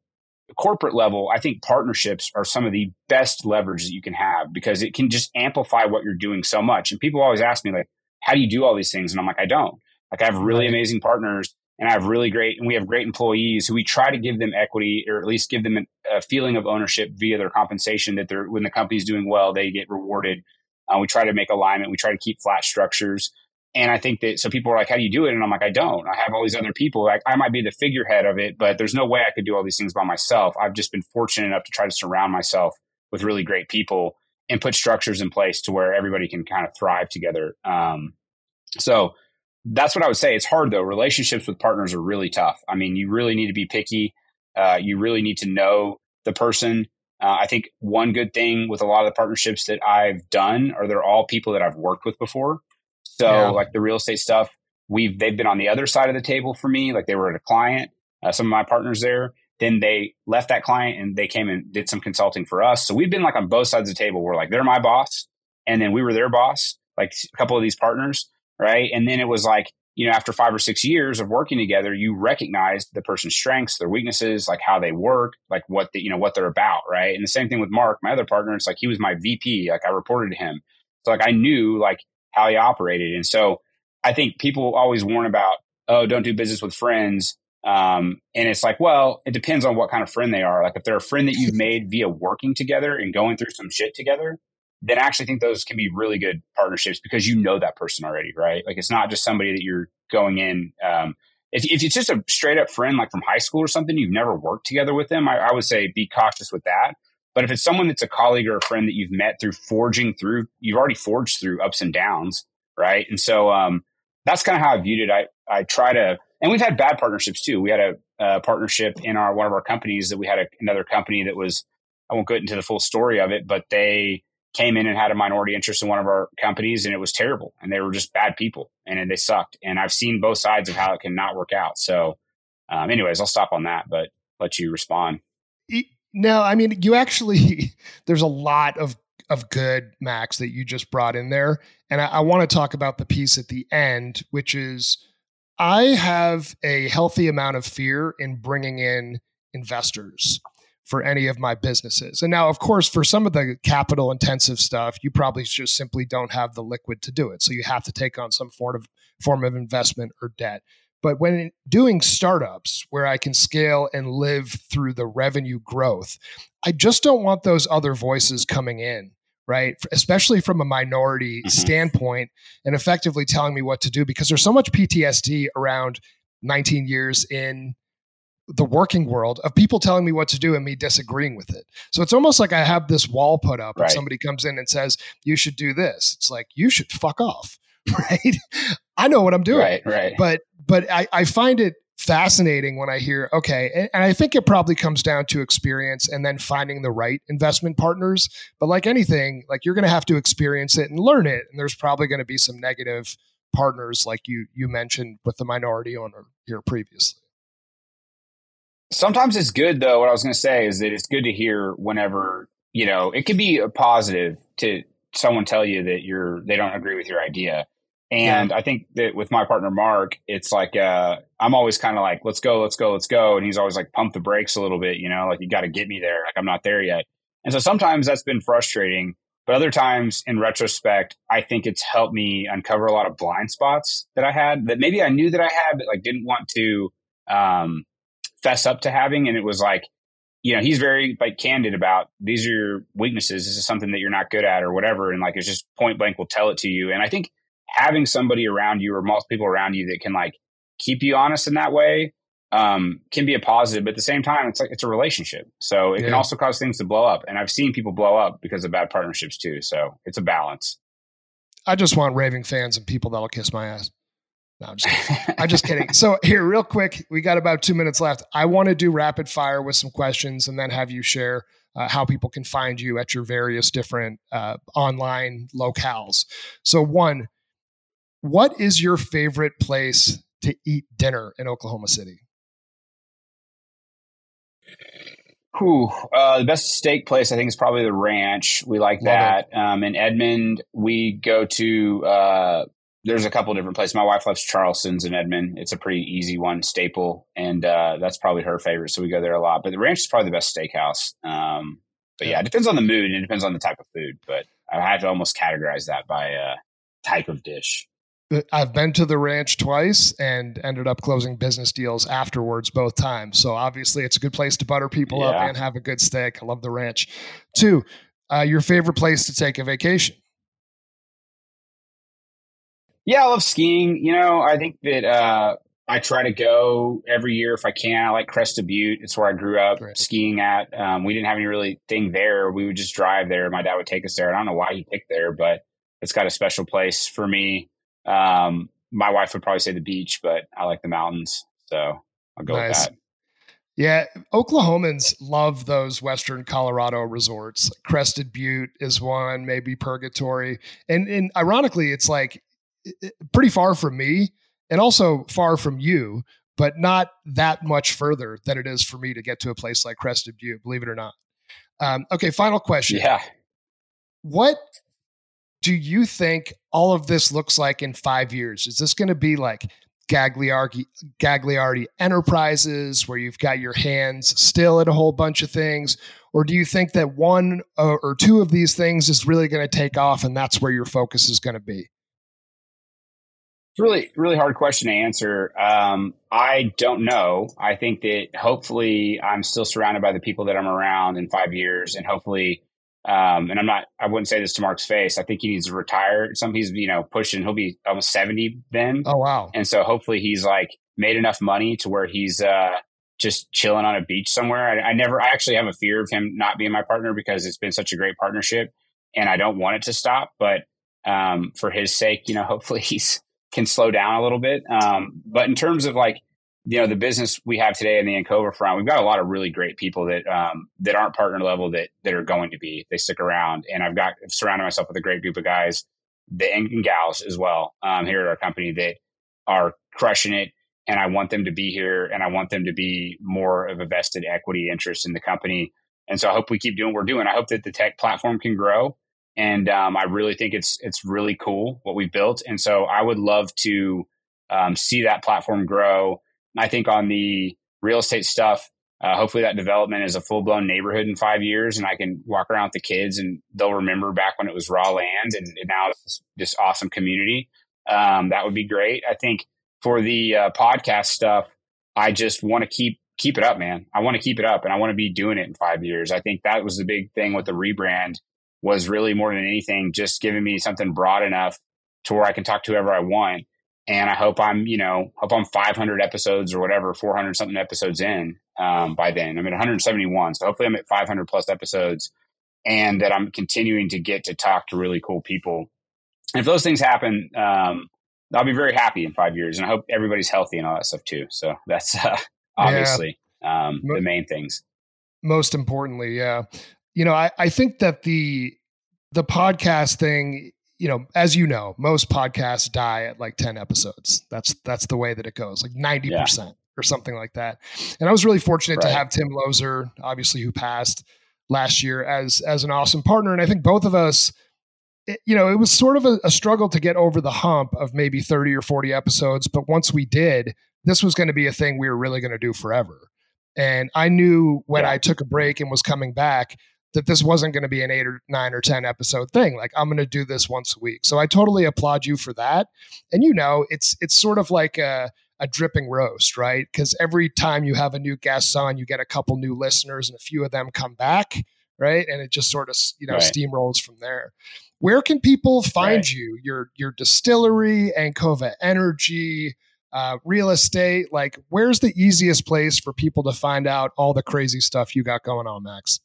corporate level, I think partnerships are some of the best leverage that you can have because it can just amplify what you're doing so much. And people always ask me like, how do you do all these things? And I'm like, I don't. Like I have really amazing partners and I have really great, and we have great employees who we try to give them equity or at least give them a feeling of ownership via their compensation that they're, when the company's doing well, they get rewarded. Uh, we try to make alignment. We try to keep flat structures. And I think that so people are like, how do you do it? And I'm like, I don't. I have all these other people. Like I might be the figurehead of it, but there's no way I could do all these things by myself. I've just been fortunate enough to try to surround myself with really great people and put structures in place to where everybody can kind of thrive together. Um, so that's what I would say. It's hard though. Relationships with partners are really tough. I mean, you really need to be picky. Uh, you really need to know the person. Uh, I think one good thing with a lot of the partnerships that I've done are they're all people that I've worked with before. So yeah. like the real estate stuff, we've they've been on the other side of the table for me. Like they were at a client, uh, some of my partners there. Then they left that client and they came and did some consulting for us. So we've been like on both sides of the table. We're like they're my boss, and then we were their boss. Like a couple of these partners, right? And then it was like you know, after five or six years of working together, you recognize the person's strengths, their weaknesses, like how they work, like what the, you know, what they're about. Right. And the same thing with Mark, my other partner. It's like he was my VP. Like I reported to him. So like I knew like how he operated. And so I think people always warn about, oh, don't do business with friends. Um, and it's like, well, it depends on what kind of friend they are. Like if they're a friend that you've made via working together and going through some shit together, then I actually think those can be really good partnerships because you know that person already, right? Like it's not just somebody that you're going in. Um, if, if it's just a straight up friend, like from high school or something, you've never worked together with them, I, I would say be cautious with that. But if it's someone that's a colleague or a friend that you've met through forging through, you've already forged through ups and downs, right? And so um, that's kind of how I viewed it. I I try to, and we've had bad partnerships too. We had a, a partnership in our one of our companies that we had a, another company that was. I won't get into the full story of it, but they came in and had a minority interest in one of our companies and it was terrible and they were just bad people and they sucked. And i've seen both sides of how it can not work out. So um, anyways i'll stop on that but let you respond. No i mean you actually there's a lot of of good max that you just brought in there. And i, I want to talk about the piece at the end which is i have a healthy amount of fear in bringing in investors for any of my businesses. And now, of course, for some of the capital intensive stuff, you probably just simply don't have the liquid to do it. So you have to take on some form of form of investment or debt. But when doing startups where I can scale and live through the revenue growth, I just don't want those other voices coming in, right? Especially from a minority mm-hmm. standpoint and effectively telling me what to do because there's so much PTSD around 19 years in the working world of people telling me what to do and me disagreeing with it. So it's almost like I have this wall put up right. if somebody comes in and says, you should do this. It's like, you should fuck off. Right. I know what I'm doing. Right. Right. But, but I, I find it fascinating when I hear, okay, and, and I think it probably comes down to experience and then finding the right investment partners. But like anything, like you're going to have to experience it and learn it. And there's probably going to be some negative partners like you, you mentioned with the minority owner here previously. Sometimes it's good though. What I was going to say is that it's good to hear whenever you know it can be a positive to someone tell you that you're they don't agree with your idea. And yeah. I think that with my partner Mark, it's like uh, I'm always kind of like, let's go, let's go, let's go, and he's always like, pump the brakes a little bit, you know, like you got to get me there, like I'm not there yet. And so sometimes that's been frustrating, but other times in retrospect, I think it's helped me uncover a lot of blind spots that I had that maybe I knew that I had, but like didn't want to um, fess up to having. And it was like, you know, he's very like candid about these are your weaknesses. This is something that you're not good at or whatever. And like, it's just point blank will tell it to you. And I think having somebody around you or most people around you that can like keep you honest in that way um, can be a positive. But at the same time, it's like it's a relationship, so it yeah. can also cause things to blow up. And I've seen people blow up because of bad partnerships too. So it's a balance. I just want raving fans and people that'll kiss my ass. No, I'm just kidding. I'm just kidding. So here, real quick, we got about two minutes left. I want to do rapid fire with some questions, and then have you share uh, how people can find you at your various different uh, online locales. So, one, what is your favorite place to eat dinner in Oklahoma City? Whew, uh, the best steak place I think is probably the Ranch. We like Love that. Um, in Edmond, we go to uh, there's a couple different places. My wife loves Charleston's in Edmond. It's a pretty easy one, staple, and uh, that's probably her favorite. So we go there a lot. But the ranch is probably the best steakhouse. Um, but yeah. yeah. it depends on the mood and it depends on the type of food. But I have to almost categorize that by uh, type of dish. I've been to the ranch twice and ended up closing business deals afterwards both times. So obviously, it's a good place to butter people yeah. up and have a good steak. I love the ranch. Two, uh, your favorite place to take a vacation? Yeah, I love skiing. You know, I think that uh, I try to go every year if I can. I like Crested Butte. It's where I grew up skiing at. Um, we didn't have any really thing there. We would just drive there. My dad would take us there. I don't know why he picked there, but it's got a special place for me. Um, my wife would probably say the beach, but I like the mountains. So I'll go nice. with that. Yeah, Oklahomans love those Western Colorado resorts. Crested Butte is one, maybe Purgatory, and and ironically, it's like pretty far from me, and also far from you, but not that much further than it is for me to get to a place like Crested Butte. Believe it or not. Um, okay, final question. Yeah, what do you think all of this looks like in five years? Is this going to be like Gagliardi, Gagliardi Enterprises, where you've got your hands still at a whole bunch of things? Or do you think that one or two of these things is really going to take off and that's where your focus is going to be? It's really, really hard question to answer. Um, I don't know. I think that hopefully I'm still surrounded by the people that I'm around in five years, and hopefully um, and I'm not, I wouldn't say this to Mark's face. I think he needs to retire. Some he's, you know, pushing, he'll be almost 70 then. Oh, wow. And so hopefully he's like made enough money to where he's, uh, just chilling on a beach somewhere. I, I never, I actually have a fear of him not being my partner because it's been such a great partnership and I don't want it to stop. But, um, for his sake, you know, hopefully he's can slow down a little bit. Um, but in terms of like, you know the business we have today in the Ancova front, we've got a lot of really great people that um, that aren't partner level that that are going to be. They stick around, and I've got I've surrounded myself with a great group of guys, that, and gals as well um, here at our company that are crushing it. And I want them to be here, and I want them to be more of a vested equity interest in the company. And so I hope we keep doing what we're doing. I hope that the tech platform can grow, and um, I really think it's it's really cool what we built. And so I would love to um, see that platform grow I think on the real estate stuff, uh, hopefully that development is a full blown neighborhood in five years, and I can walk around with the kids, and they'll remember back when it was raw land, and, and now it's this awesome community. Um, that would be great. I think for the uh, podcast stuff, I just want to keep keep it up, man. I want to keep it up, and I want to be doing it in five years. I think that was the big thing with the rebrand was really more than anything just giving me something broad enough to where I can talk to whoever I want and I hope I'm, you know, hope I'm 500 episodes or whatever, 400 something episodes in um, by then. I'm at 171, so hopefully I'm at 500 plus episodes, and that I'm continuing to get to talk to really cool people. And if those things happen, um, I'll be very happy in five years, and I hope everybody's healthy and all that stuff too. So that's uh, obviously yeah. um, the main things. Most importantly, yeah, you know, I, I think that the the podcast thing you know, as you know, most podcasts die at like 10 episodes. That's that's the way that it goes, like 90% yeah. or something like that. And I was really fortunate right. to have Tim Lozer, obviously who passed last year as as an awesome partner and I think both of us it, you know, it was sort of a, a struggle to get over the hump of maybe 30 or 40 episodes, but once we did, this was going to be a thing we were really going to do forever. And I knew when yeah. I took a break and was coming back that this wasn't going to be an eight or nine or 10 episode thing. Like I'm going to do this once a week. So I totally applaud you for that. And you know, it's, it's sort of like a, a dripping roast, right? Because every time you have a new guest on, you get a couple new listeners and a few of them come back, right? And it just sort of, you know, right. steamrolls from there. Where can people find right. you? Your your distillery, Ancova Energy, uh, real estate. Like, where's the easiest place for people to find out all the crazy stuff you got going on, Max?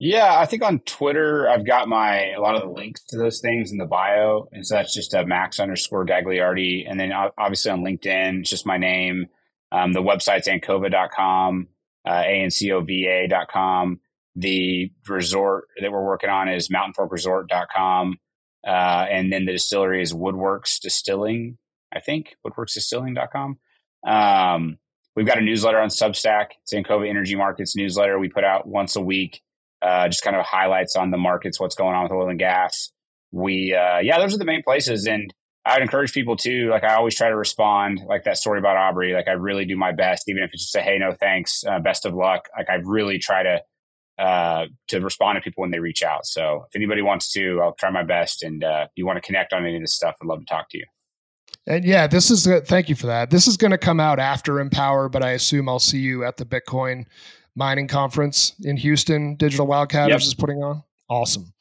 Yeah, I think on Twitter I've got my a lot of the links to those things in the bio, and so that's just a Max underscore Gagliardi, and then obviously on LinkedIn it's just my name. Um, the website's ancova.com, uh, ancova.com. The resort that we're working on is mountainforkresort.com, uh, and then the distillery is Woodworks Distilling, I think woodworksdistilling.com. Um, we've got a newsletter on Substack. It's Ancova Energy Markets newsletter. We put out once a week uh, just kind of highlights on the markets, what's going on with oil and gas. We, uh, yeah, those are the main places. And I would encourage people to, like, I always try to respond, like that story about Aubrey. Like, I really do my best, even if it's just a, hey, no thanks, uh, best of luck. Like, I really try to, uh, to respond to people when they reach out. So if anybody wants to, I'll try my best. And uh, if you want to connect on any of this stuff, I'd love to talk to you. And yeah, this is uh, thank you for that. This is going to come out after Empower, but I assume I'll see you at the Bitcoin mining conference in Houston, Digital Wildcatters yep. is putting on. Awesome.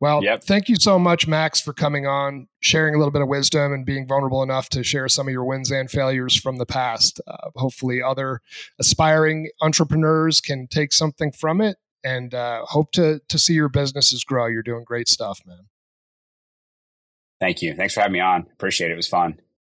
Well, yep. thank you so much, Max, for coming on, sharing a little bit of wisdom, and being vulnerable enough to share some of your wins and failures from the past. Uh, hopefully, other aspiring entrepreneurs can take something from it, and uh, hope to to see your businesses grow. You're doing great stuff, man. Thank you. Thanks for having me on. Appreciate it. It was fun.